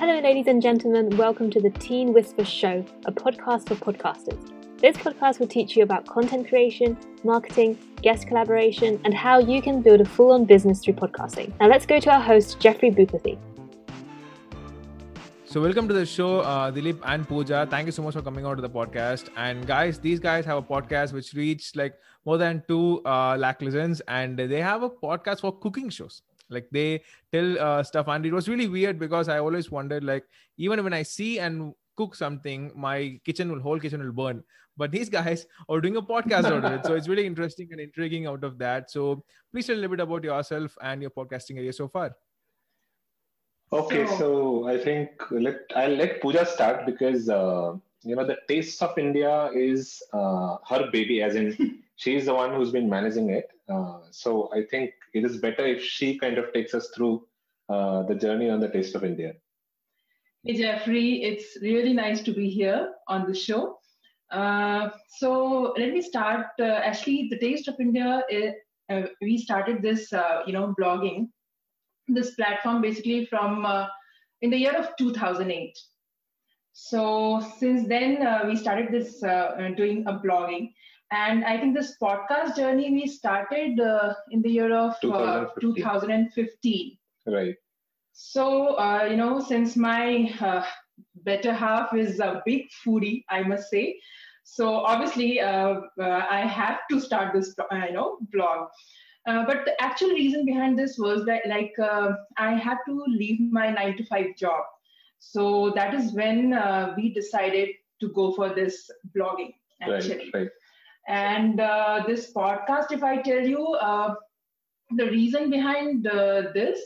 Hello, ladies and gentlemen. Welcome to the Teen Whisper Show, a podcast for podcasters. This podcast will teach you about content creation, marketing, guest collaboration, and how you can build a full on business through podcasting. Now, let's go to our host, Jeffrey Bhupathi. So, welcome to the show, uh, Dilip and Pooja. Thank you so much for coming out to the podcast. And guys, these guys have a podcast which reached like more than two uh, lakh listens, and they have a podcast for cooking shows like they tell uh, stuff and it was really weird because i always wondered like even when i see and cook something my kitchen will whole kitchen will burn. But these guys are doing a podcast out of it. So it's really interesting and intriguing out of that. So please tell a little bit about yourself and your podcasting area so far. Okay so i think let i'll let pooja start because uh, you know the tastes of india is uh, her baby as in she's the one who's been managing it. Uh, so i think it is better if she kind of takes us through uh, the journey on the Taste of India. Hey, Jeffrey, it's really nice to be here on the show. Uh, so let me start. Uh, actually, the Taste of India, is, uh, we started this, uh, you know, blogging, this platform basically from uh, in the year of 2008. So since then, we started this doing a blogging and I think this podcast journey we started uh, in the year of 2015. Uh, 2015. Right. So, uh, you know, since my uh, better half is a big foodie, I must say. So obviously, uh, uh, I have to start this, you know, blog. but the actual reason behind this was that, like, I had to leave my nine to five job. So that is when we decided to go for this blogging. Actually. Right, right. And uh, this podcast, if I tell you, uh, the reason behind uh, this,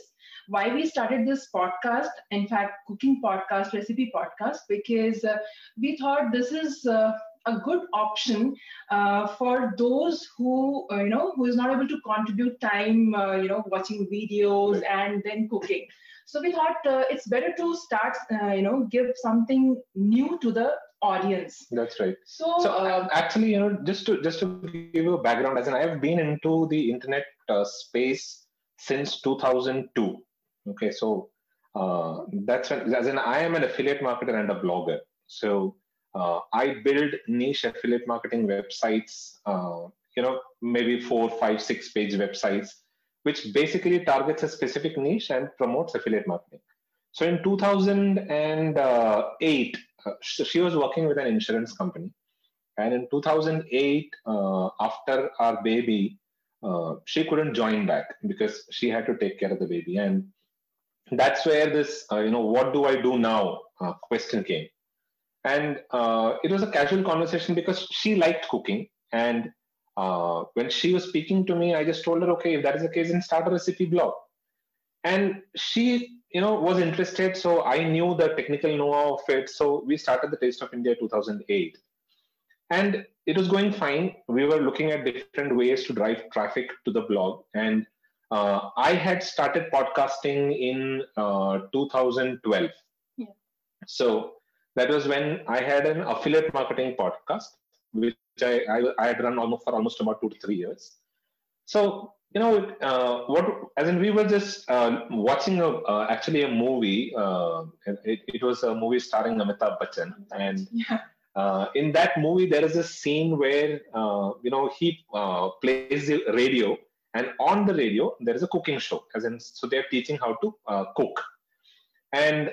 why we started this podcast, in fact, cooking podcast, recipe podcast, because uh, we thought this is uh, a good option uh, for those who uh, you know who is not able to contribute time uh, you know watching videos and then cooking. So we thought uh, it's better to start you know give something new to the audience. That's right. So, so uh, actually, you know, just to just to give you a background, as in I have been into the internet uh, space since 2002. Okay, so uh, that's when, as in I am an affiliate marketer and a blogger. So uh, I build niche affiliate marketing websites. Uh, you know, maybe four, five, six page websites, which basically targets a specific niche and promotes affiliate marketing. So in 2008, uh, she was working with an insurance company. And in 2008, uh, after our baby, uh, she couldn't join back because she had to take care of the baby. And that's where this, you know, what do I do now question came. And it was a casual conversation because she liked cooking. And uh, when she was speaking to me, I just told her, okay, if that is the case, then start a recipe blog. And she you know was interested so i knew the technical know-how of it so we started the taste of india 2008 and it was going fine. We were looking at different ways to drive traffic to the blog and uh, i had started podcasting in uh, 2012 yeah. so that was when i had an affiliate marketing podcast which I, I, I had run almost for almost about two to three years. So you know uh, what as in we were just uh, watching a, uh, actually a movie uh, it, it, was a movie starring amitabh bachchan and yeah. Uh, in that movie there is a scene where uh, you know he plays the radio and on the radio there is a cooking show as in so they're teaching how to cook and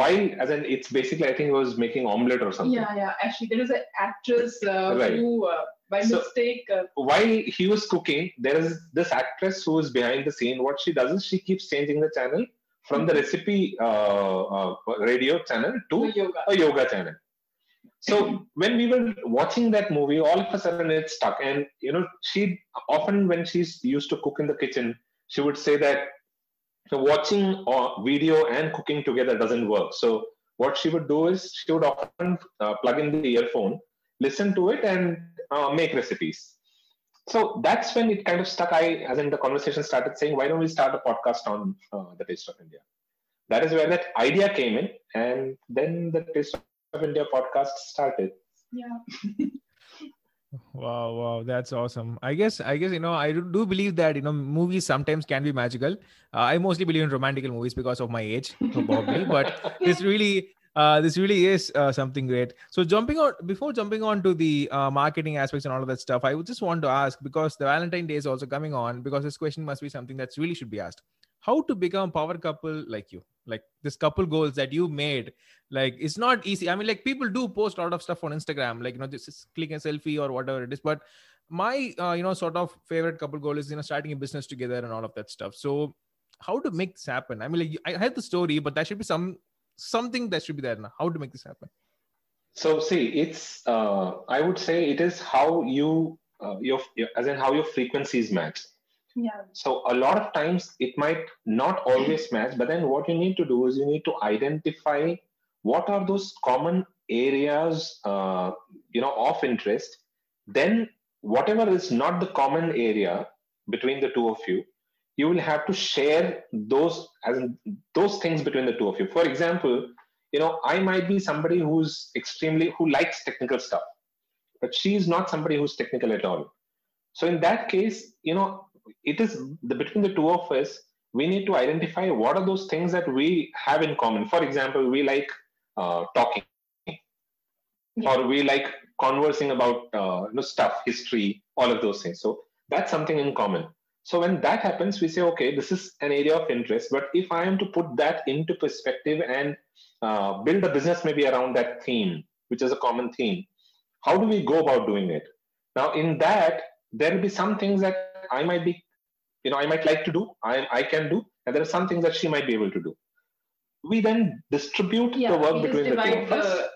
while as in it's basically i think it was making omelette or something yeah yeah actually there is an actress right. who by so mistake. Uh, while he was cooking, there is this actress who is behind the scene. What she does is she keeps changing the channel from the recipe uh, uh, radio channel to yoga. a yoga channel. So when we were watching that movie, all of a sudden it stuck. And you know, she often when she's used to cook in the kitchen, she would say that so watching uh, video and cooking together doesn't work. So what she would do is she would often uh, plug in the earphone, listen to it, and uh, make recipes. So that's when it kind of stuck. I, as in the conversation started saying, why don't we start a podcast on uh, the Taste of India? That is where that idea came in, and then the Taste of India podcast started. Yeah. Wow, wow, that's awesome. I guess, I guess you know, I do believe that you know, movies sometimes can be magical. Uh, I mostly believe in romantic movies because of my age, probably. but this really, uh, this really is uh, something great. So, jumping on before jumping on to the uh, marketing aspects and all of that stuff, I would just want to ask because the Valentine Day is also coming on. Because this question must be something that's really should be asked: How to become a power couple like you? Like this couple goals that you made like it's not easy i mean like people do post a lot of stuff on instagram like you know just click a selfie or whatever it is but my uh, you know sort of favorite couple goal is you know starting a business together and all of that stuff so how to make this happen i mean like i had the story but there should be some something that should be there now. How to make this happen? So see it's uh, i would say it is how you uh, your as in how your frequencies match. Yeah. So a lot of times it might not always match but then what you need to do is you need to identify what are those common areas uh, you know of interest. Then whatever is not the common area between the two of you you will have to share those as those things between the two of you. For example you know i might be somebody who's extremely who likes technical stuff but she is not somebody who's technical at all. So in that case you know it is the between the two of us we need to identify what are those things that we have in common. For example we like uh, talking. Yeah. or we like conversing about uh, you know, stuff history all of those things. So that's something in common so when that happens we say okay this is an area of interest. But if i am to put that into perspective and uh, build a business maybe around that theme which is a common theme how do we go about doing it? Now in that there will be some things that i might be you know i might like to do i, I can do and there are some things that she might be able to do. We then distribute yeah, the work between the two of us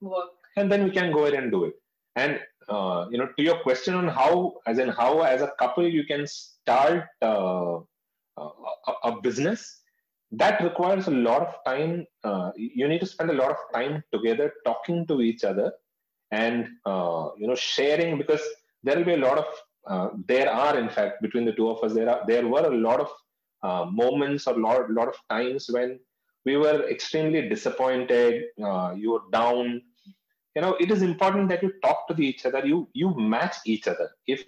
work. and then we can go ahead and do it. And uh, you know to your question on how as in how as a couple you can start uh, a, a, business that requires a lot of time uh, you need to spend a lot of time together talking to each other and uh, you know sharing because there will be a lot of uh, there are in fact between the two of us there are there were a lot of uh, moments or lot lot of times when we were extremely disappointed uh, you were down you know it is important that you talk to each other. You you match each other. If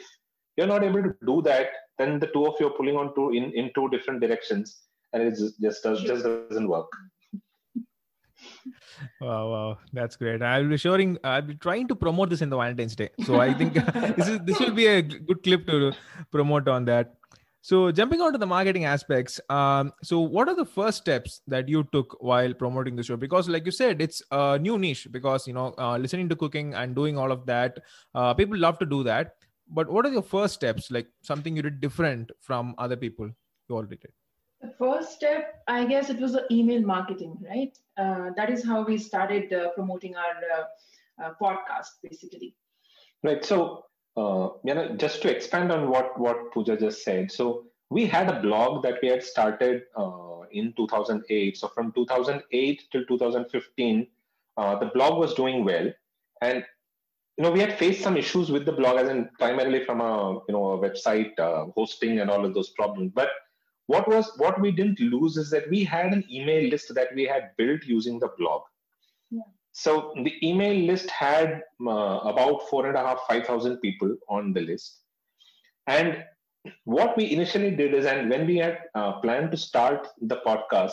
you're not able to do that then the two of you are pulling on two in, in two different directions and it just just, does, just doesn't work. Wow wow. That's great. I'll be sharing i'll be trying to promote this in the valentine's day. So i think this is this will be a good clip to promote on that so jumping on to the marketing aspects, um, so what are the first steps that you took while promoting the show? Because like you said, it's a new niche because you know uh, listening to cooking and doing all of that, uh, people love to do that. But what are your first steps? Like something you did different from other people you already did. The first step, I guess, it was the email marketing, right? Uh, that is how we started uh, promoting our uh, uh, podcast, basically. Right. So uh, you know, just to expand on what what Pooja just said. So we had a blog that we had started uh, in 2008. So from 2008 till 2015, uh, the blog was doing well, and you know we had faced some issues with the blog, as in primarily from a you know a website uh, hosting and all of those problems. But what was what we didn't lose is that we had an email list that we had built using the blog. Yeah. So the email list had uh, about four and a half, five thousand people on the list, and what we initially did is, and when we had uh, planned to start the podcast,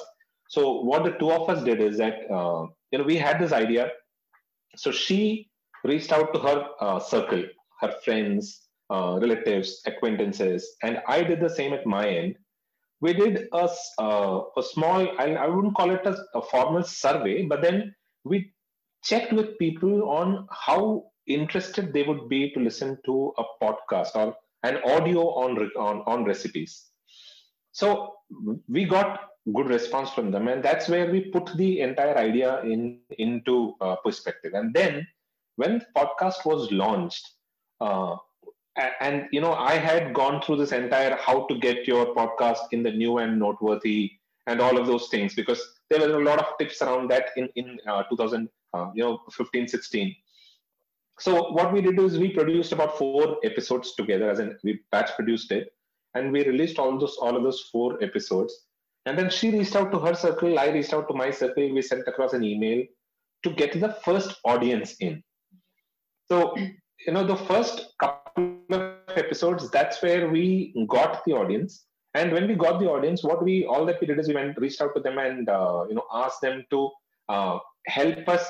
so what the two of us did is that uh, you know we had this idea. So she reached out to her uh, circle, her friends, uh, relatives, acquaintances, and I did the same at my end. We did a, uh, a small, I, I wouldn't call it a, a formal survey, but then we checked with people on how interested they would be to listen to a podcast or an audio on, on, on recipes. So we got good response from them, and that's where we put the entire idea in into uh, perspective. And then when the podcast was launched, uh, and you know, I had gone through this entire how to get your podcast in the new and noteworthy and all of those things because there were a lot of tips around that in in uh, 2000 uh, you know 15 16 so what we did is we produced about four episodes together as in we batch produced it and we released all those all of those four episodes. And then she reached out to her circle i reached out to my circle we sent across an email to get the first audience in. So you know the first couple of episodes that's where we got the audience. And when we got the audience what we all that we did is we went reached out to them and uh, you know asked them to uh, help us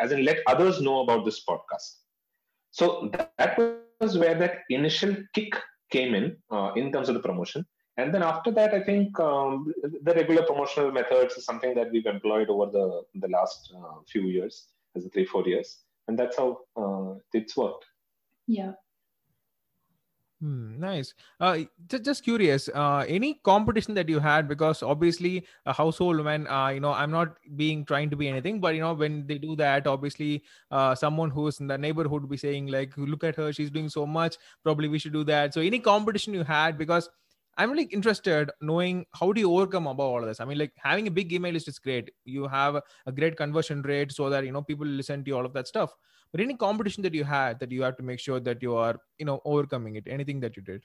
as in let others know about this podcast. So that was where that initial kick came in uh, in terms of the promotion. And then after that i think um, the regular promotional methods is something that we've employed over the the last uh, few years as three four years. And that's how uh, it's worked. Yeah Hmm, nice. Uh, just, just curious. Uh, any competition that you had because obviously a household woman. Uh, you know, I'm not being trying to be anything, but you know, when they do that, obviously, uh, someone who's in the neighborhood be saying like, "Look at her, she's doing so much. Probably we should do that." So, any competition you had because I'm really interested knowing how do you overcome about all of this. I mean, like having a big email list is great. You have a great conversion rate so that you know people listen to all of that stuff but any competition that you had that you have to make sure that you are you know overcoming it? Anything that you did?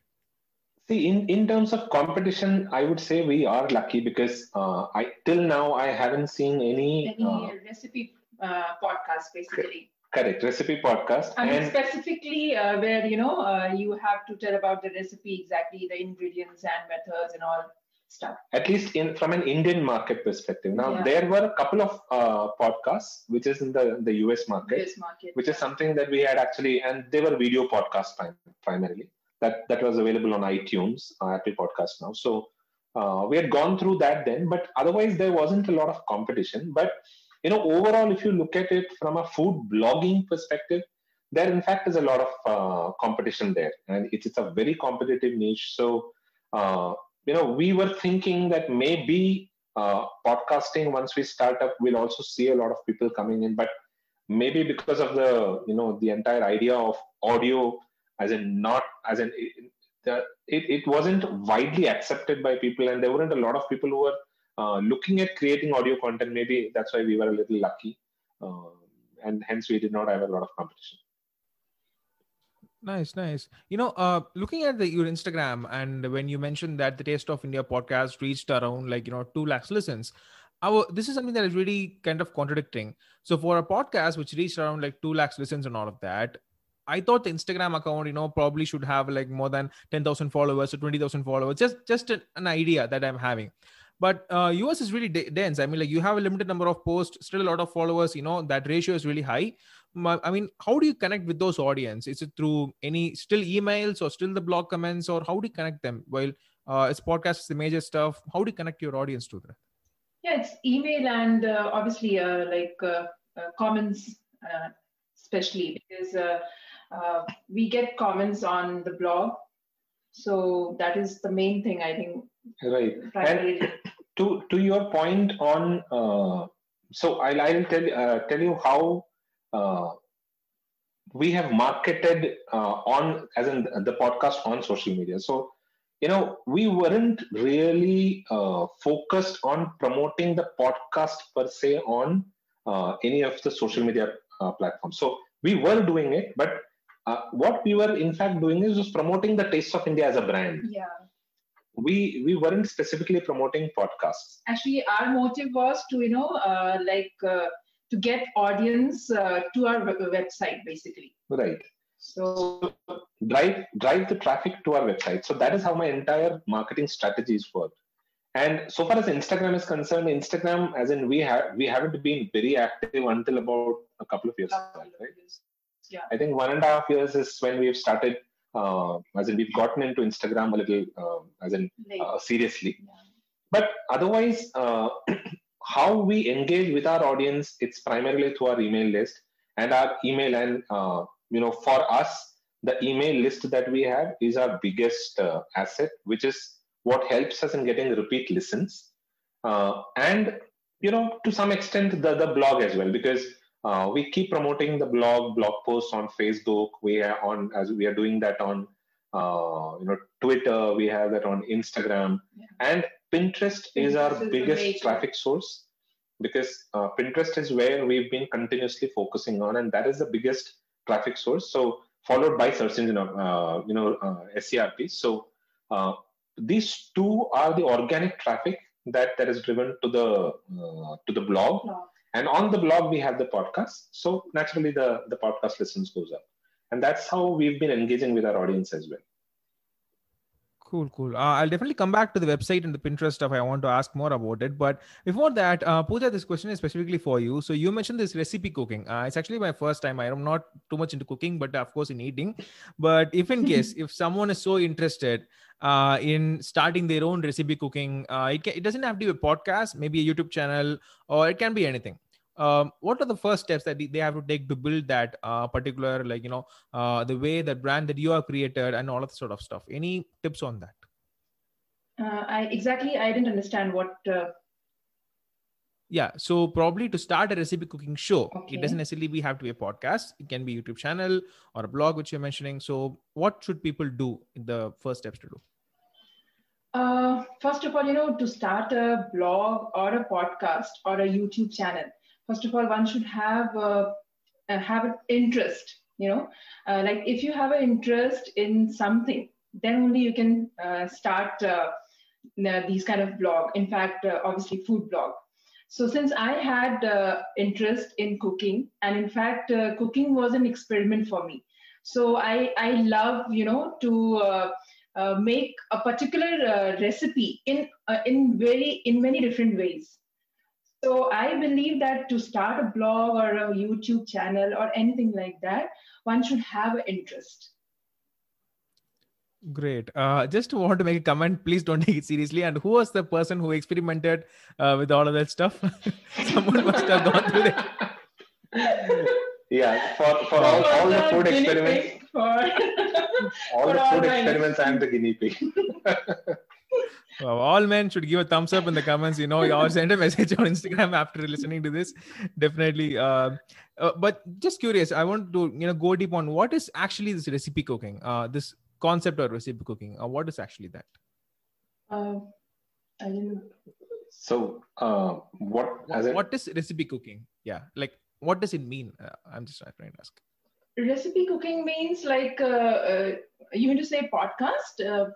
See in in terms of competition i would say we are lucky because uh, i till now i haven't seen any any uh, recipe uh, podcast basically. Correct recipe podcast I mean, and specifically uh, where you know uh, you have to tell about the recipe exactly the ingredients and methods and all stuff. At least in from an Indian market perspective. Now yeah. there were a couple of uh, podcasts which is in the the US market, US market which yeah. is something that we had actually, and they were video podcasts primarily. That that was available on iTunes, uh, Apple Podcast now. So uh, we had gone through that then, but otherwise there wasn't a lot of competition. But you know, overall, if you look at it from a food blogging perspective, there in fact is a lot of uh, competition there, and it's it's a very competitive niche. So uh, you know, we were thinking that maybe uh, podcasting once we start up, we'll also see a lot of people coming in, but maybe because of the you know the entire idea of audio as in not as in it, it, wasn't widely accepted by people and there weren't a lot of people who were uh, looking at creating audio content. Maybe that's why we were a little lucky uh, and hence we did not have a lot of competition Nice, nice. You know, uh, looking at the your Instagram and when you mentioned that the Taste of India podcast reached around like you know two lakhs listens, our this is something that is really kind of contradicting. So for a podcast which reached around like two lakhs listens and all of that, I thought the Instagram account, you know, probably should have like more than ten thousand followers or twenty thousand followers. Just just an, an idea that I'm having but uh, us is really dense i mean like you have a limited number of posts still a lot of followers you know that ratio is really high I mean, how do you connect with those audience? Is it through any still emails or still the blog comments, or how do you connect them? Well, uh, it's podcasts, the major stuff. How do you connect your audience to that? Yeah, it's email and uh, obviously uh, like uh, uh comments, uh, especially because we get comments on the blog. So that is the main thing I think. Right. And to to your point on, uh, so I'll, I'll tell tell you how uh, we have marketed uh, on as in the podcast on social media. So you know we weren't really uh, focused on promoting the podcast per se on uh, any of the social media uh, platforms. So we were doing it but uh, what we were in fact doing is just promoting the taste of india as a brand. Yeah we we weren't specifically promoting podcasts. Actually our motive was to you know like to get audience uh, to our website basically. Right. So drive drive the traffic to our website. So that is how my entire marketing strategies work and so far as instagram is concerned instagram as in we have we haven't been very active until about a couple of years right? yeah. I think one and a half years is when we've started uh, as in we've gotten into instagram a little uh, as in uh, seriously yeah. but otherwise uh, how we engage with our audience it's primarily through our email list and our email and uh, you know for us the email list that we have is our biggest uh, asset which is what helps us in getting repeat listens uh, and you know to some extent the, the blog as well because uh, we keep promoting the blog blog posts on facebook we are on as we are doing that on uh, you know twitter we have that on instagram yeah. and Pinterest is our biggest traffic source because uh, Pinterest is where we've been continuously focusing on, and that is the biggest traffic source. So followed by search engine, uh, you know, uh, SERP. So uh, these two are the organic traffic that that is driven to the uh, to the blog, no. And on the blog we have the podcast. So naturally, the the podcast listens goes up, and that's how we've been engaging with our audience as well Cool, cool. Uh, I'll definitely come back to the website and the Pinterest stuff. I want to ask more about it. But before that, uh, Pooja, this question is specifically for you. So you mentioned this recipe cooking. Uh, it's actually my first time. I am not too much into cooking, but of course in eating. But if in case, if someone is so interested uh, in starting their own recipe cooking, uh, it, can, it doesn't have to be a podcast, maybe a YouTube channel, or it can be anything um, what are the first steps that they have to take to build that uh, particular like you know uh, the way that brand that you have created and all of the sort of stuff? Any tips on that? Uh, i exactly i didn't understand what uh, yeah so probably to start a recipe cooking show Okay. it doesn't necessarily be have to be a podcast. It can be youtube channel or a blog which you're mentioning. So what should people do in the first steps to do? Uh, first of all, you know, to start a blog or a podcast or a YouTube channel, first of all, one should have a, uh, have an interest. You know, uh, like if you have an interest in something, then only you can uh, start uh, these kind of blog. In fact, uh, obviously, food blog. So since I had uh, interest in cooking, and in fact, uh, cooking was an experiment for me. So I I love you know to uh, uh, make a particular uh, recipe in uh, in very in many different ways so i believe that to start a blog or a youtube channel or anything like that one should have an interest Great. Uh, just want to make a comment. Please don't take it seriously. And who was the person who experimented uh, with all of that stuff? Someone must have gone through that. yeah for, for all, all the food experiments for- all for the all food experiments i'm the guinea pig Wow, all men should give a thumbs up in the comments. You know, or send a message on Instagram after listening to this. Definitely. Uh, uh, but just curious, I want to you know go deep on what is actually this recipe cooking. Uh, this concept of recipe cooking. Uh, what is actually that? uh, I didn't- so uh, what as in, what is recipe cooking? Yeah, like what does it mean? Uh, I'm just trying to ask. recipe cooking means like uh, uh, you mean to say podcast uh,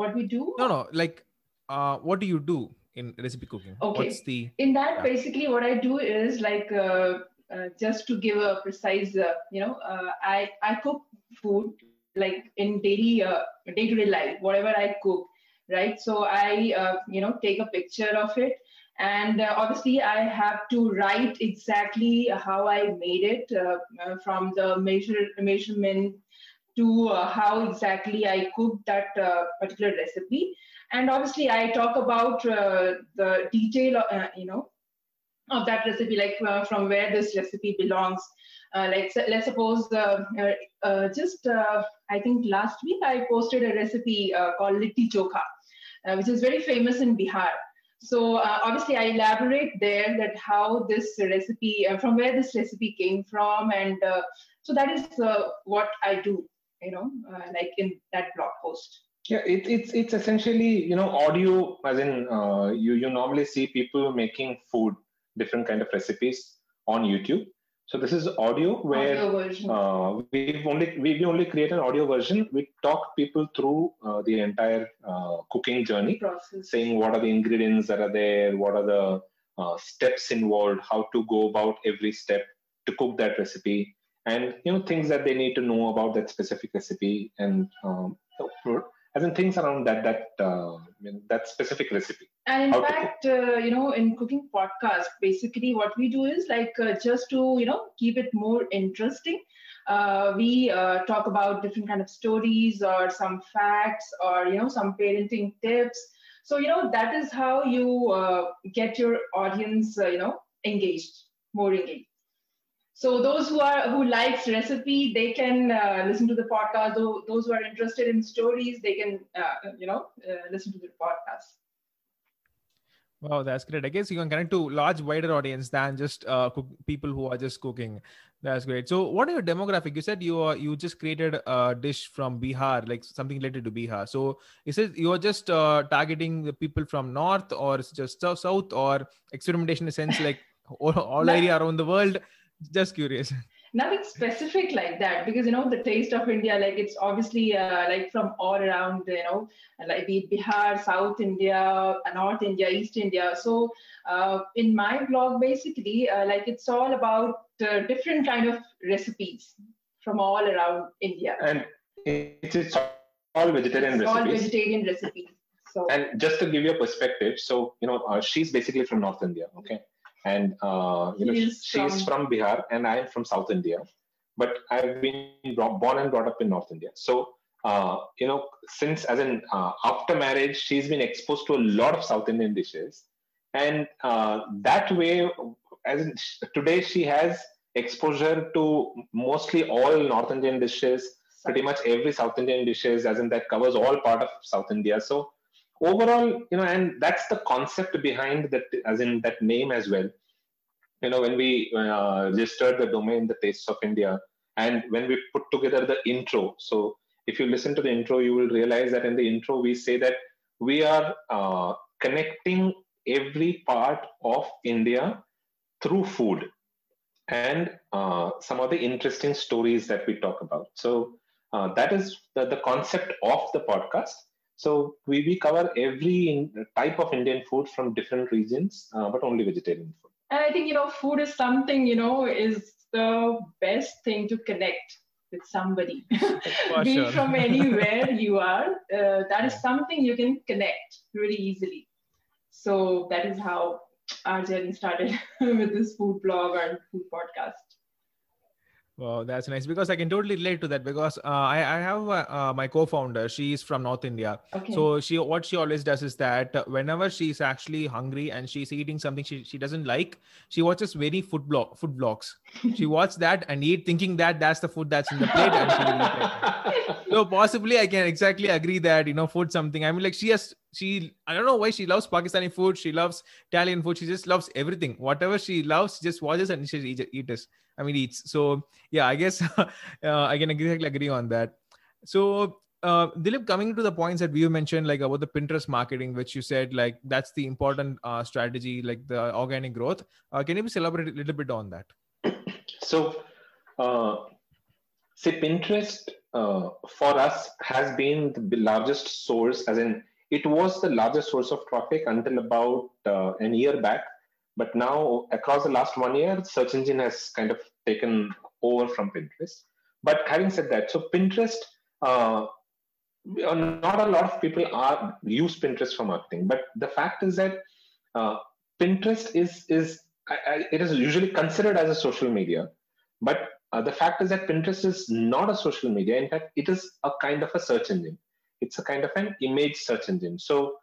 what we do No, no. Like, uh, what do you do in recipe cooking? Okay. What's the in that Yeah. basically what i do is like uh, uh, just to give a precise uh, you know uh, i i cook food like in daily uh, day-to-day life whatever i cook right so i uh, you know take a picture of it and uh, obviously i have to write exactly how i made it uh, uh, from the measure measurement to uh, how exactly i cook that uh, particular recipe. And obviously i talk about uh, the detail uh, you know of that recipe like uh, from where this recipe belongs. Uh, like let's suppose just i think last week i posted a recipe called litti chokha which is very famous in bihar. So obviously i elaborate there that how this recipe from where this recipe came from and so that is what i do you know uh, like in that blog post Yeah, it, it's it's essentially you know audio as in uh, you you normally see people making food, different kind of recipes on YouTube. So this is audio where audio uh, we've only we, we only create an audio version. We talk people through uh, the entire uh, cooking journey, process saying what are the ingredients that are there, what are the uh, steps involved, how to go about every step to cook that recipe, and you know things that they need to know about that specific recipe, and um, as in things around that that uh, that specific recipe. And in fact, uh, you know, in cooking podcast, basically what we do is like uh, just to you know keep it more interesting. Uh, we uh, talk about different kind of stories or some facts or you know some parenting tips. So you know that is how you uh, get your audience uh, you know engaged, more engaged. So those who are who likes recipe, they can uh, listen to the podcast. Those who are interested in stories, they can uh, you know uh, listen to the podcast. Wow, that's great. I guess you can connect to large, wider audience than just uh, cook, people who are just cooking. That's great. So, what are your demographic? You said you are you just created a dish from Bihar, like something related to Bihar. So, is it you are just uh, targeting the people from north, or just south, south, or experimentation in a sense like all, all area around the world? Just curious. nothing specific like that because you know the taste of india like it's obviously uh, like from all around you know like be it bihar south india uh, north india east india so uh, in my blog basically uh, like it's all about uh, different kind of recipes from all around India. And it's, it's all vegetarian It's all recipes. vegetarian recipes. So and just to give you a perspective, so you know, uh, she's basically from North India, okay, and uh, you know, He's she's from- from Bihar, and I am from South India, but I've been born and brought up in North India. So uh, you know, since as in uh, after marriage, she's been exposed to a lot of South Indian dishes, and uh, that way, as in today, she has exposure to mostly all North Indian dishes pretty much every South Indian dishes, as in that covers all part of South India. So overall, you know, and that's the concept behind that, as in that name as well. You know, when we uh, registered the domain, the Tastes of India, and when we put together the intro. So if you listen to the intro, you will realize that in the intro we say that we are uh, connecting every part of India through food and uh, some of the interesting stories that we talk about. So uh, that is the, the concept of the podcast. So we, we cover every in, type of Indian food from different regions, uh, but only vegetarian food. and I think you know food is something you know is the best thing to connect with somebody. Be sure. from anywhere you are, uh, that is something you can connect really easily. So that is how our journey started with this food blog and food podcast. Wow, that's nice because I can totally relate to that because uh, I, I have uh, uh, my co-founder. She's from North India, Okay. so she what she always does is that whenever she's actually hungry and she's eating something she, she doesn't like, she watches very food blog food vlogs. She watches that and eat, thinking that that's the food that's in the plate, and she will eat like so possibly I can exactly agree that you know food something. I mean like she has she I don't know why she loves Pakistani food. She loves Italian food. She just loves everything. Whatever she loves, she just watches and she eat, eat it. I mean eats. So yeah, I guess uh, I can exactly agree on that. So uh, Dilip, coming to the points that we mentioned, like about the Pinterest marketing, which you said like that's the important uh, strategy, like the organic growth. Uh, can you please elaborate a little bit on that? So, uh, see, Pinterest uh, for us has been the largest source, as in it was the largest source of traffic until about uh, an year back. But now, across the last one year, search engine has kind of taken over from Pinterest. But having said that, so Pinterest, uh, not a lot of people are use Pinterest for marketing. But the fact is that uh, Pinterest is is I, I, it is usually considered as a social media, but uh, the fact is that Pinterest is not a social media. In fact, it is a kind of a search engine. It's a kind of an image search engine. So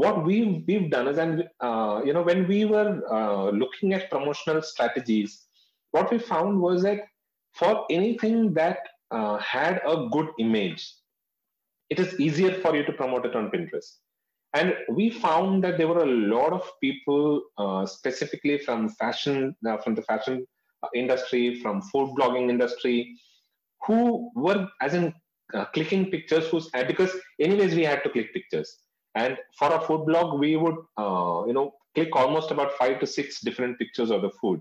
what we've we've done is, and uh, you know, when we were uh, looking at promotional strategies, what we found was that for anything that uh, had a good image, it is easier for you to promote it on Pinterest. And we found that there were a lot of people, uh, specifically from fashion, uh, from the fashion industry, from food blogging industry, who were, as in, uh, clicking pictures. Who's uh, because anyways we had to click pictures, and for a food blog we would, uh, you know, click almost about five to six different pictures of the food,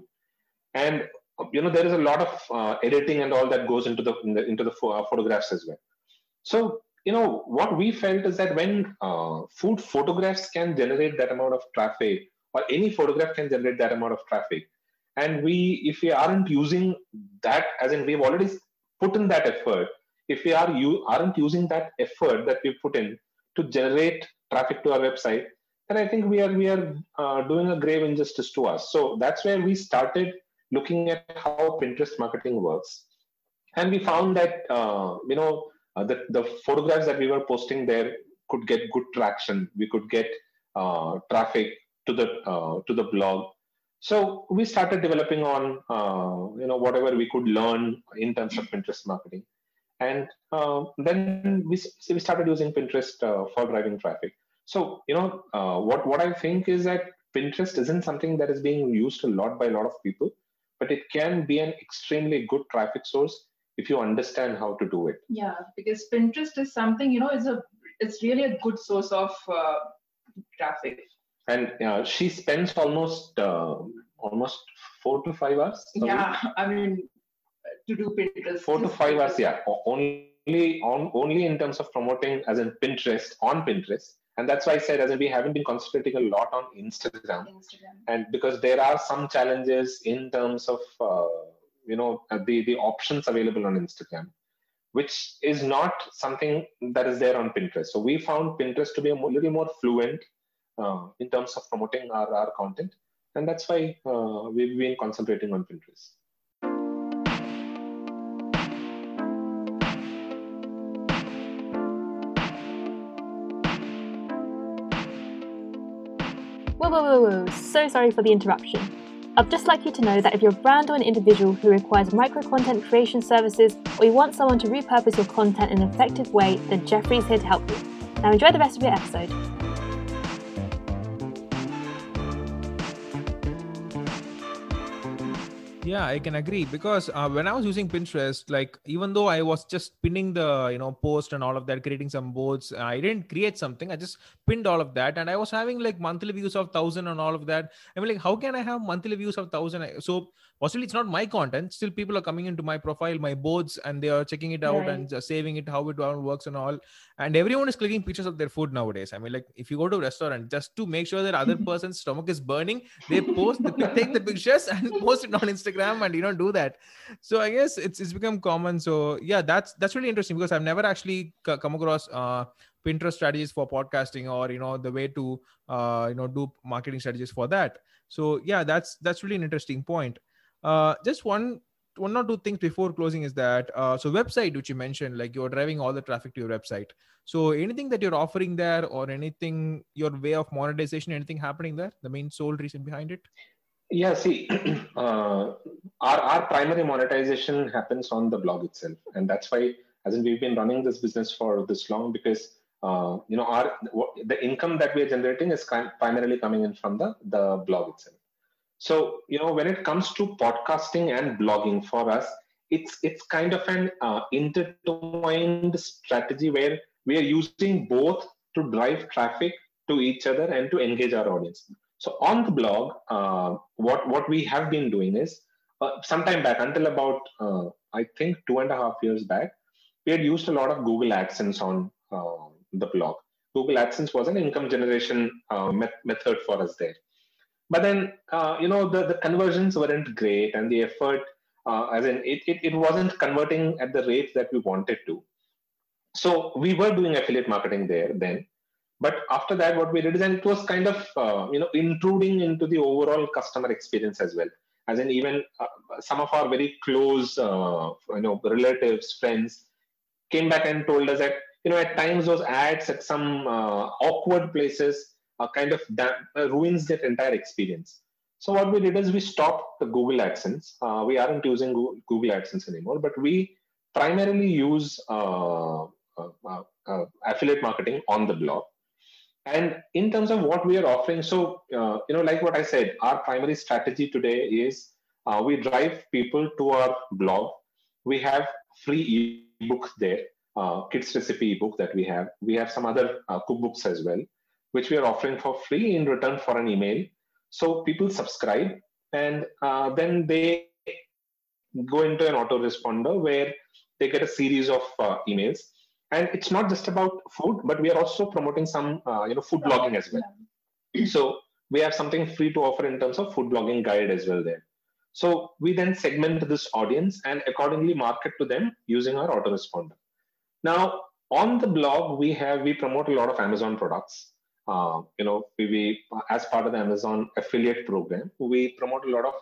and you know there is a lot of uh, editing and all that goes into the, in the into the uh, photographs as well. So you know what we felt is that when uh, food photographs can generate that amount of traffic or any photograph can generate that amount of traffic and we if we aren't using that as in we've already put in that effort if we are you aren't using that effort that we put in to generate traffic to our website. Then i think we are we are uh, doing a grave injustice to us. So that's where we started looking at how pinterest marketing works. And we found that uh, you know uh, the, the photographs that we were posting there could get good traction. We could get uh, traffic to the uh, to the blog. So we started developing on uh, you know whatever we could learn in terms of pinterest marketing and uh, then we, we started using pinterest uh, for driving traffic so you know uh, what what i think is that pinterest isn't something that is being used a lot by a lot of people but it can be an extremely good traffic source if you understand how to do it Yeah, because Pinterest is something you know it's a it's really a good source of uh, traffic. and uh, she spends almost uh, almost four to five hours a week. Yeah, I mean to do Pinterest. four to five hours yeah only on only in terms of promoting as in pinterest on pinterest and that's why i said as in we haven't been concentrating a lot on instagram Instagram. and because there are some challenges in terms of uh, you know uh, the the options available on Instagram, which is not something that is there on Pinterest. So we found Pinterest to be a little more fluent uh, in terms of promoting our, our content, and that's why uh, we've been concentrating on Pinterest. Whoa, whoa, whoa, whoa. So sorry for the interruption. I'd just like you to know that if you're a brand or an individual who requires micro content creation services or you want someone to repurpose your content in an effective way, then Jeffrey's here to help you. Now enjoy the rest of your episode. Yeah i can agree. Because uh, when i was using pinterest like even though i was just pinning the you know post and all of that creating some boards i didn't create something. I just pinned all of that. And i was having like monthly views of 1000 and all of that. I mean like how can i have monthly views of 1000 so possibly it's not my content. Still people are coming into my profile my boards and they are checking it out right. and saving it how it works and all. And everyone is clicking pictures of their food nowadays. I mean like if you go to a restaurant just to make sure that other person's stomach is burning they post the, take the pictures and post it on instagram and you know do that. So i guess it's it's become common. So yeah that's that's really interesting because i've never actually come across uh pinterest strategies for podcasting or you know the way to uh you know do marketing strategies for that. So yeah that's that's really an interesting point uh, just one one or two things before closing is that uh, so website which you mentioned like you're driving all the traffic to your website. So anything that you're offering there or anything your way of monetization anything happening there? The main sole reason behind it? Yeah see uh, our, our primary monetization happens on the blog itself. And that's why as in we've been running this business for this long because uh, you know our the income that we are generating is primarily coming in from the the blog itself so, you know, when it comes to podcasting and blogging for us, it's it's kind of an uh, intertwined strategy where we are using both to drive traffic to each other and to engage our audience. So on the blog, uh, what what we have been doing is uh, sometime back until about uh, I think two and a half years back, we had used a lot of Google AdSense on uh, the blog. Google AdSense was an income generation uh, met- method for us there but then uh, you know the, the conversions weren't great and the effort uh, as in it, it, it wasn't converting at the rate that we wanted to. So we were doing affiliate marketing there then. But after that what we did is and it was kind of uh, you know intruding into the overall customer experience as well. As in even uh, some of our very close uh, you know relatives friends came back and told us that you know at times those ads at some uh, awkward places uh, kind of uh, ruins that entire experience. So what we did is we stopped the Google AdSense. Uh, we aren't using Google AdSense anymore, but we primarily use uh, uh, uh, affiliate marketing on the blog. And in terms of what we are offering, so you know, like what I said, our primary strategy today is we drive people to our blog. We have free ebooks there, kids recipe ebook that we have. We have some other cookbooks as well which we are offering for free in return for an email. So people subscribe and uh, then they go into an autoresponder where they get a series of uh, emails. And it's not just about food, but we are also promoting some, uh, you know, food blogging as well. So we have something free to offer in terms of food blogging guide as well there. So we then segment this audience and accordingly market to them using our autoresponder. Now on the blog, we have we promote a lot of Amazon products. Uh, you know, we, we, as part of the Amazon affiliate program, we promote a lot of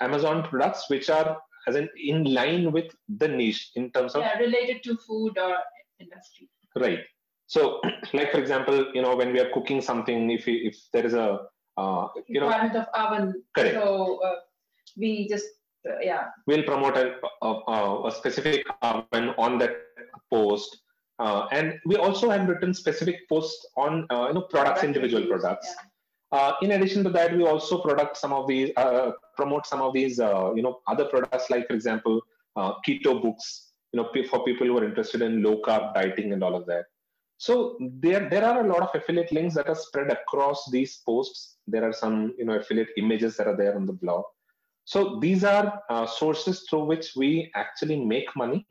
Amazon products which are as in, in line with the niche in terms of yeah, related to food or industry. Right. So, like for example, you know, when we are cooking something, if we, if there is a uh, you requirement know, of oven, correct. so uh, we just uh, yeah, we'll promote a, a, a specific oven on that post uh, and we also have written specific posts on uh, you know products, individual products. Yeah. Uh, in addition to that, we also product some of these, uh, promote some of these, uh, you know, other products like, for example, uh, keto books. You know, for people who are interested in low carb dieting and all of that. So there, there are a lot of affiliate links that are spread across these posts. There are some, you know, affiliate images that are there on the blog. So these are sources through which we actually make money,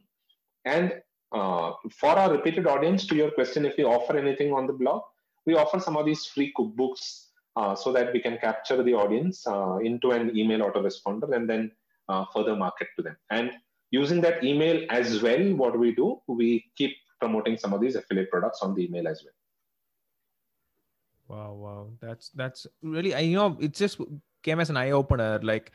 and uh, for our repeated audience, to your question, if we offer anything on the blog, we offer some of these free cookbooks uh, so that we can capture the audience uh, into an email autoresponder and then uh, further market to them. And using that email as well, what do we do, we keep promoting some of these affiliate products on the email as well. Wow, wow, that's that's really you know it just came as an eye opener. Like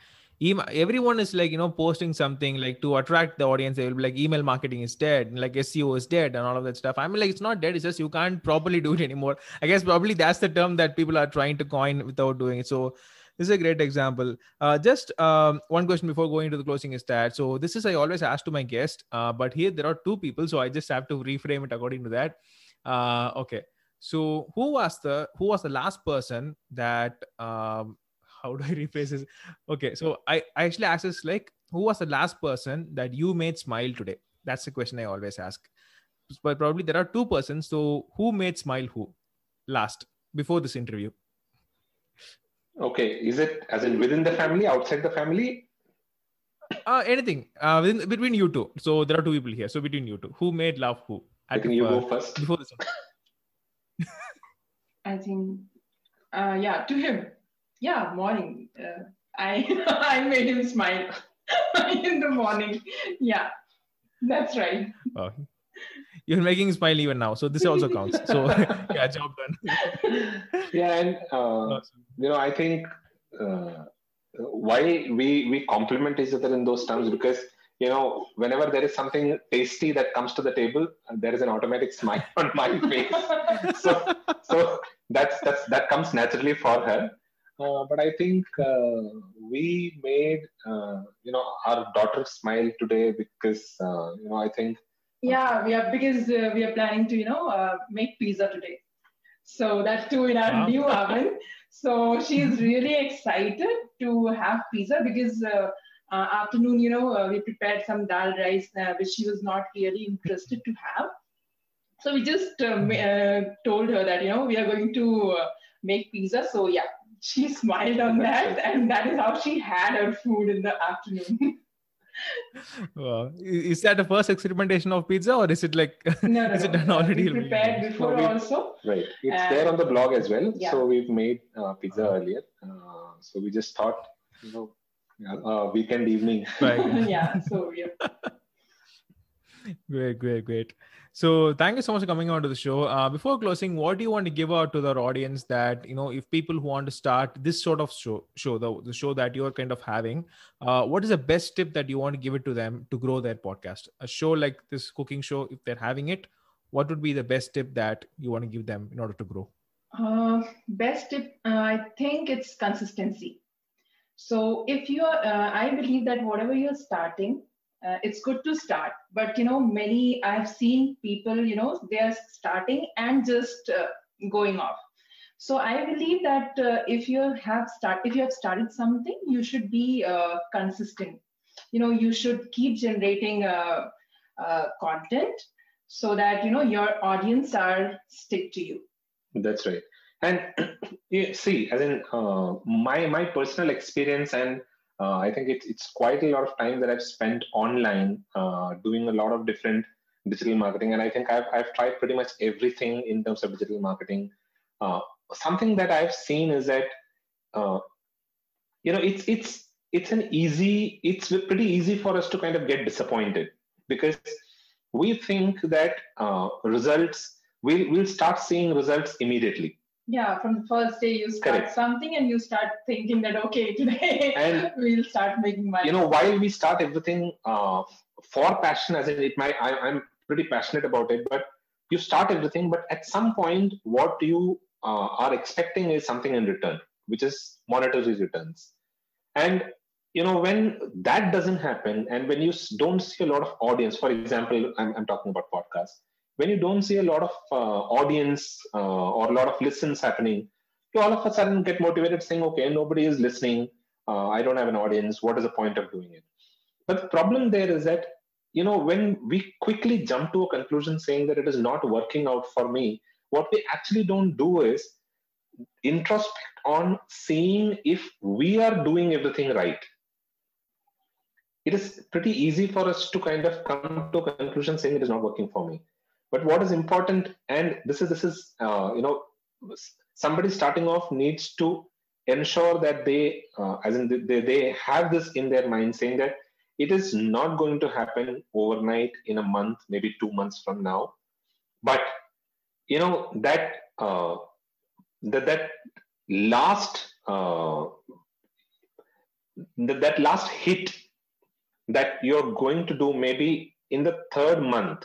everyone is like you know posting something like to attract the audience they will be like email marketing is dead and like seo is dead and all of that stuff. I mean like it's not dead it's just you can't properly do it anymore. I guess probably that's the term that people are trying to coin without doing it. So this is a great example. Uh, just um, one question before going to the closing is that so this is i always ask to my guest uh, but here there are two people so i just have to reframe it according to that. Uh, okay. So who was the who was the last person that um, how do I rephrase this? Okay, so I, I actually asked this like, who was the last person that you made smile today? That's the question I always ask. But probably there are two persons. So who made smile who last before this interview? Okay, is it as in within the family, outside the family? Uh, anything uh, within, between you two. So there are two people here. So between you two, who made love who? I think you go first. Before this. I think, uh, yeah, to him yeah, morning. Uh, I I made him smile in the morning. Yeah, that's right. Oh, you're making him smile even now, so this also counts. So yeah, job done. yeah, and uh, you know, I think uh, why we we compliment each other in those terms because you know whenever there is something tasty that comes to the table there is an automatic smile on my face so so that's that's that comes naturally for her uh, but I think uh, we made uh, you know our daughter smile today because uh, you know I think yeah we are because uh, we are planning to you know make pizza today. So that's too in our wow. new oven. So she's really excited to have pizza because afternoon you know we prepared some dal rice which she was not really interested to have. So we just told her that you know we are going to make pizza. So yeah she smiled on that, and that is how she had her food in the afternoon. Wow. Is that the first experimentation of pizza, or is it like no, no, is no. it done already? We prepared before we, also. Right, it's and, there on the blog as well. Yeah. So we've made uh, pizza uh-huh. earlier. Uh, so we just thought, you know, uh, weekend evening. Right. yeah. So yeah. Great, great, great. So thank you so much for coming on to the show. Uh, before closing, what do you want to give out to the audience that you know if people who want to start this sort of show, show the, the show that you're kind of having, uh, what is the best tip that you want to give it to them to grow their podcast? A show like this cooking show, if they're having it, what would be the best tip that you want to give them in order to grow? Uh, best tip, uh, I think it's consistency. So if you are, uh, I believe that whatever you're starting, uh, it's good to start. But you know many i've seen people you know they are starting and just uh, going off. So i believe that uh, if you have start if you have started something you should be uh, consistent. You know you should keep generating uh, uh, content so that you know your audience are stick to you. That's right. And you see as in my my personal experience and uh, I think it's it's quite a lot of time that I've spent online uh, doing a lot of different digital marketing, and I think I've I've tried pretty much everything in terms of digital marketing. Uh, something that I've seen is that uh, you know it's it's it's an easy it's pretty easy for us to kind of get disappointed because we think that uh, results we'll we'll start seeing results immediately yeah from the first day you start Correct. something and you start thinking that okay today and we'll start making money you know while we start everything uh, for passion as in it might I, i'm pretty passionate about it but you start everything but at some point what you uh, are expecting is something in return which is monetary returns and you know when that doesn't happen and when you don't see a lot of audience for example i'm, I'm talking about podcasts when you don't see a lot of uh, audience uh, or a lot of listens happening, you all of a sudden get motivated saying, okay, nobody is listening. Uh, I don't have an audience. What is the point of doing it? But the problem there is that, you know, when we quickly jump to a conclusion saying that it is not working out for me, what we actually don't do is introspect on seeing if we are doing everything right it is pretty easy for us to kind of come to a conclusion saying it is not working for me but what is important, and this is this is uh, you know somebody starting off needs to ensure that they, uh, as in they, they have this in their mind saying that it is not going to happen overnight in a month, maybe two months from now. But, you know, that, uh, that, that last, uh, that, that last hit that you're going to do maybe in the third month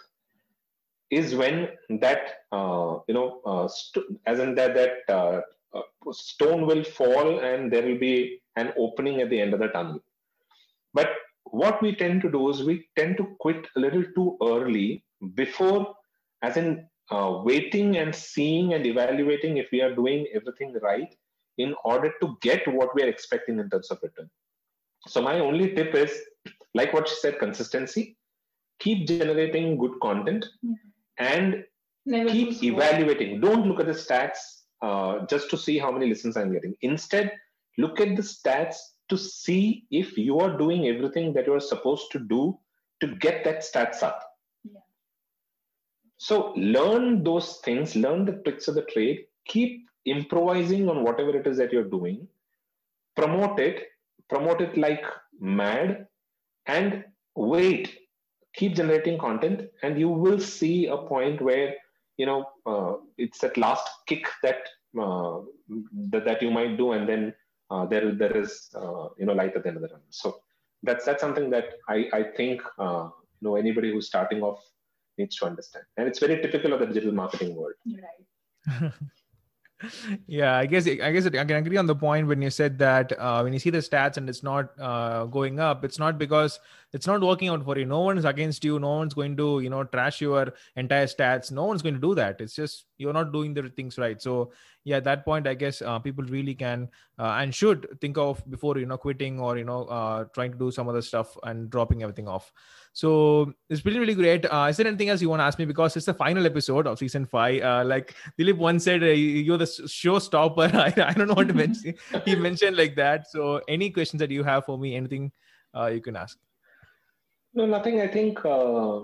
is when that uh, you know uh, st- as in that that uh, uh, stone will fall and there will be an opening at the end of the tunnel. But what we tend to do is we tend to quit a little too early before as in uh, waiting and seeing and evaluating if we are doing everything right in order to get what we are expecting in terms of return. So my only tip is like what she said consistency. Keep generating good content. Yeah. And Never keep evaluating. Don't look at the stats uh, just to see how many listens i'm getting. Instead look at the stats to see if you are doing everything that you are supposed to do to get that stats up. Yeah. so learn those things learn the tricks of the trade keep improvising on whatever it is that you're doing promote it promote it like mad and wait keep generating content and you will see a point where you know uh, it's that last kick that uh, that, that you might do and then uh, there there is uh, you know light at the end of the tunnel. So that's that's something that i i think uh, you know anybody who's starting off needs to understand. And it's very typical of the digital marketing world. Right. yeah i guess i guess i can agree on the point when you said that uh, when you see the stats and it's not uh, going up it's not because it's not working out for you. No one's against you. No one's going to you know trash your entire stats. No one's going to do that. It's just you're not doing the things right. So yeah at that point i guess uh, people really can uh, and should think of before you know quitting or you know uh, trying to do some other stuff and dropping everything off so it's really really great. Uh, is there anything else you want to ask me? Because it's the final episode of season five. Uh, like dilip once said uh, you're the showstopper. I, I don't know what to mention. He mentioned like that. So any questions that you have for me? Anything uh, you can ask? No nothing. I think uh,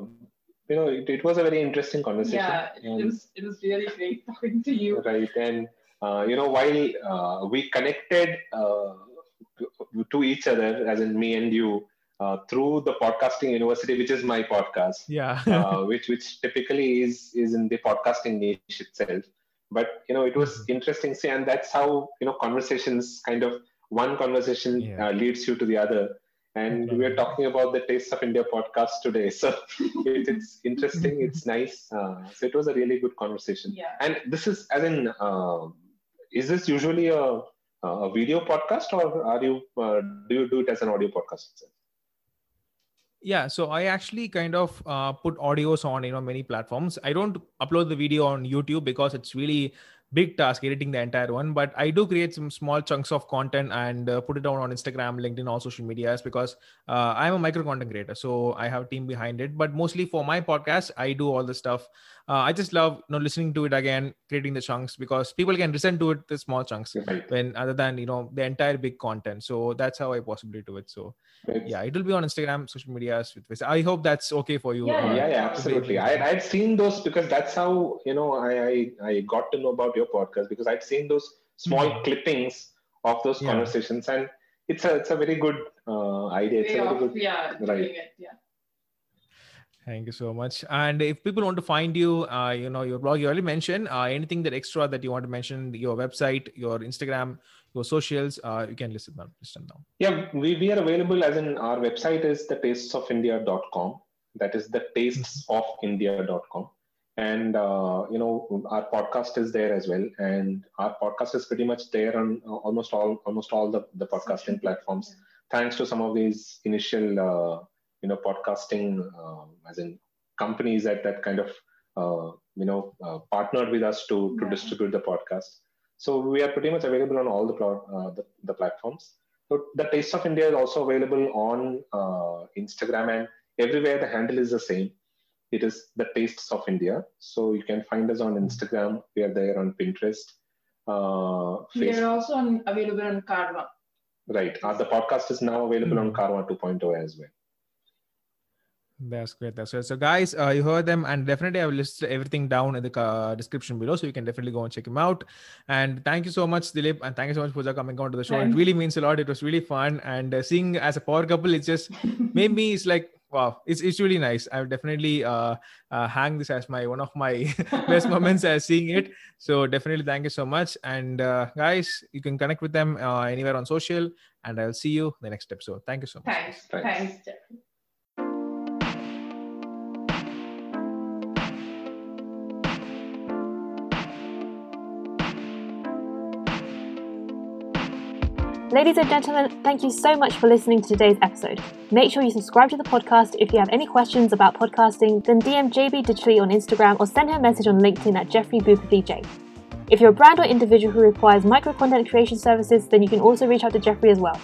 you know it, it was a very interesting conversation. Yeah, And- it was it was really great talking to you. right. And uh, you know while uh, we connected uh, to- to each other as in me and you uh, through the podcasting university which is my podcast yeah. uh, which which typically is is in the podcasting niche itself. But you know it was interesting. See and that's how you know conversations kind of one conversation Yeah. uh, leads you to the other. And Okay. we're talking about the taste of india podcast today. So it, it's interesting. It's nice. Uh, so it was a really good conversation. Yeah. and this is as in uh, is this usually a, a video podcast or are you uh, do you do it as an audio podcast itself? Yeah so i actually kind of uh, put audios on you know many platforms. I don't upload the video on youtube because it's really big task editing the entire one but i do create some small chunks of content and uh, put it down on instagram linkedin all social medias because uh, i'm a micro content creator so i have a team behind it. But mostly for my podcast i do all the stuff uh, i just love you know listening to it again creating the chunks because people can listen to it the small chunks Right. when other than you know the entire big content so that's how i possibly do it so It's- yeah it will be on instagram social medias with this i hope that's okay for you Yeah, uh, yeah, yeah, absolutely. I I'd seen those because that's how you know I I, I got to know about your podcast because I'd seen those small Mhm. clippings of those Yeah. conversations and it's a it's a very good uh, idea. It's Way a very of good yeah, right. doing it. Yeah. Thank you so much and if people want to find you uh, you know your blog you already mentioned uh, anything that extra that you want to mention your website your instagram your socials uh, you can list it down list them down Yeah, we, we are available as in our website is the tastesofindia.com. That is the tastesofindia.com. And, uh, you know, our podcast is there as well. And our podcast is pretty much there on uh, almost all, almost all the, the podcasting platforms. Thanks to some of these initial, uh, you know, podcasting, uh, as in companies that, that kind of, uh, you know, uh, partnered with us to, to Yeah. distribute the podcast. So we are pretty much available on all the, pl- uh, the, the platforms. So the Taste of India is also available on uh, Instagram and everywhere the handle is the same. It is the Tastes of India. So you can find us on Instagram. We are there on Pinterest, uh, We are also on, available on Karma. Right. Uh, the podcast is now available on Karma 2.0 as well. That's great. That's great. So, guys, uh, you heard them, and definitely I will list everything down in the uh, description below, so you can definitely go and check him out. And thank you so much, Dilip, and thank you so much, Pooja, coming on to the show. Thanks. It really means a lot. It was really fun, and uh, seeing as a power couple, it just made me. It's like wow, it's it's really nice. I would definitely uh, uh, hang this as my one of my best moments as seeing it. So definitely, thank you so much. And uh, guys, you can connect with them uh, anywhere on social, and I'll see you the next episode. Thank you so much. Thanks. Thanks. Thanks. Ladies and gentlemen, thank you so much for listening to today's episode. Make sure you subscribe to the podcast. If you have any questions about podcasting, then DM JB Ditchley on Instagram or send her a message on LinkedIn at Jeffrey Booper VJ. If you're a brand or individual who requires micro content creation services, then you can also reach out to Jeffrey as well.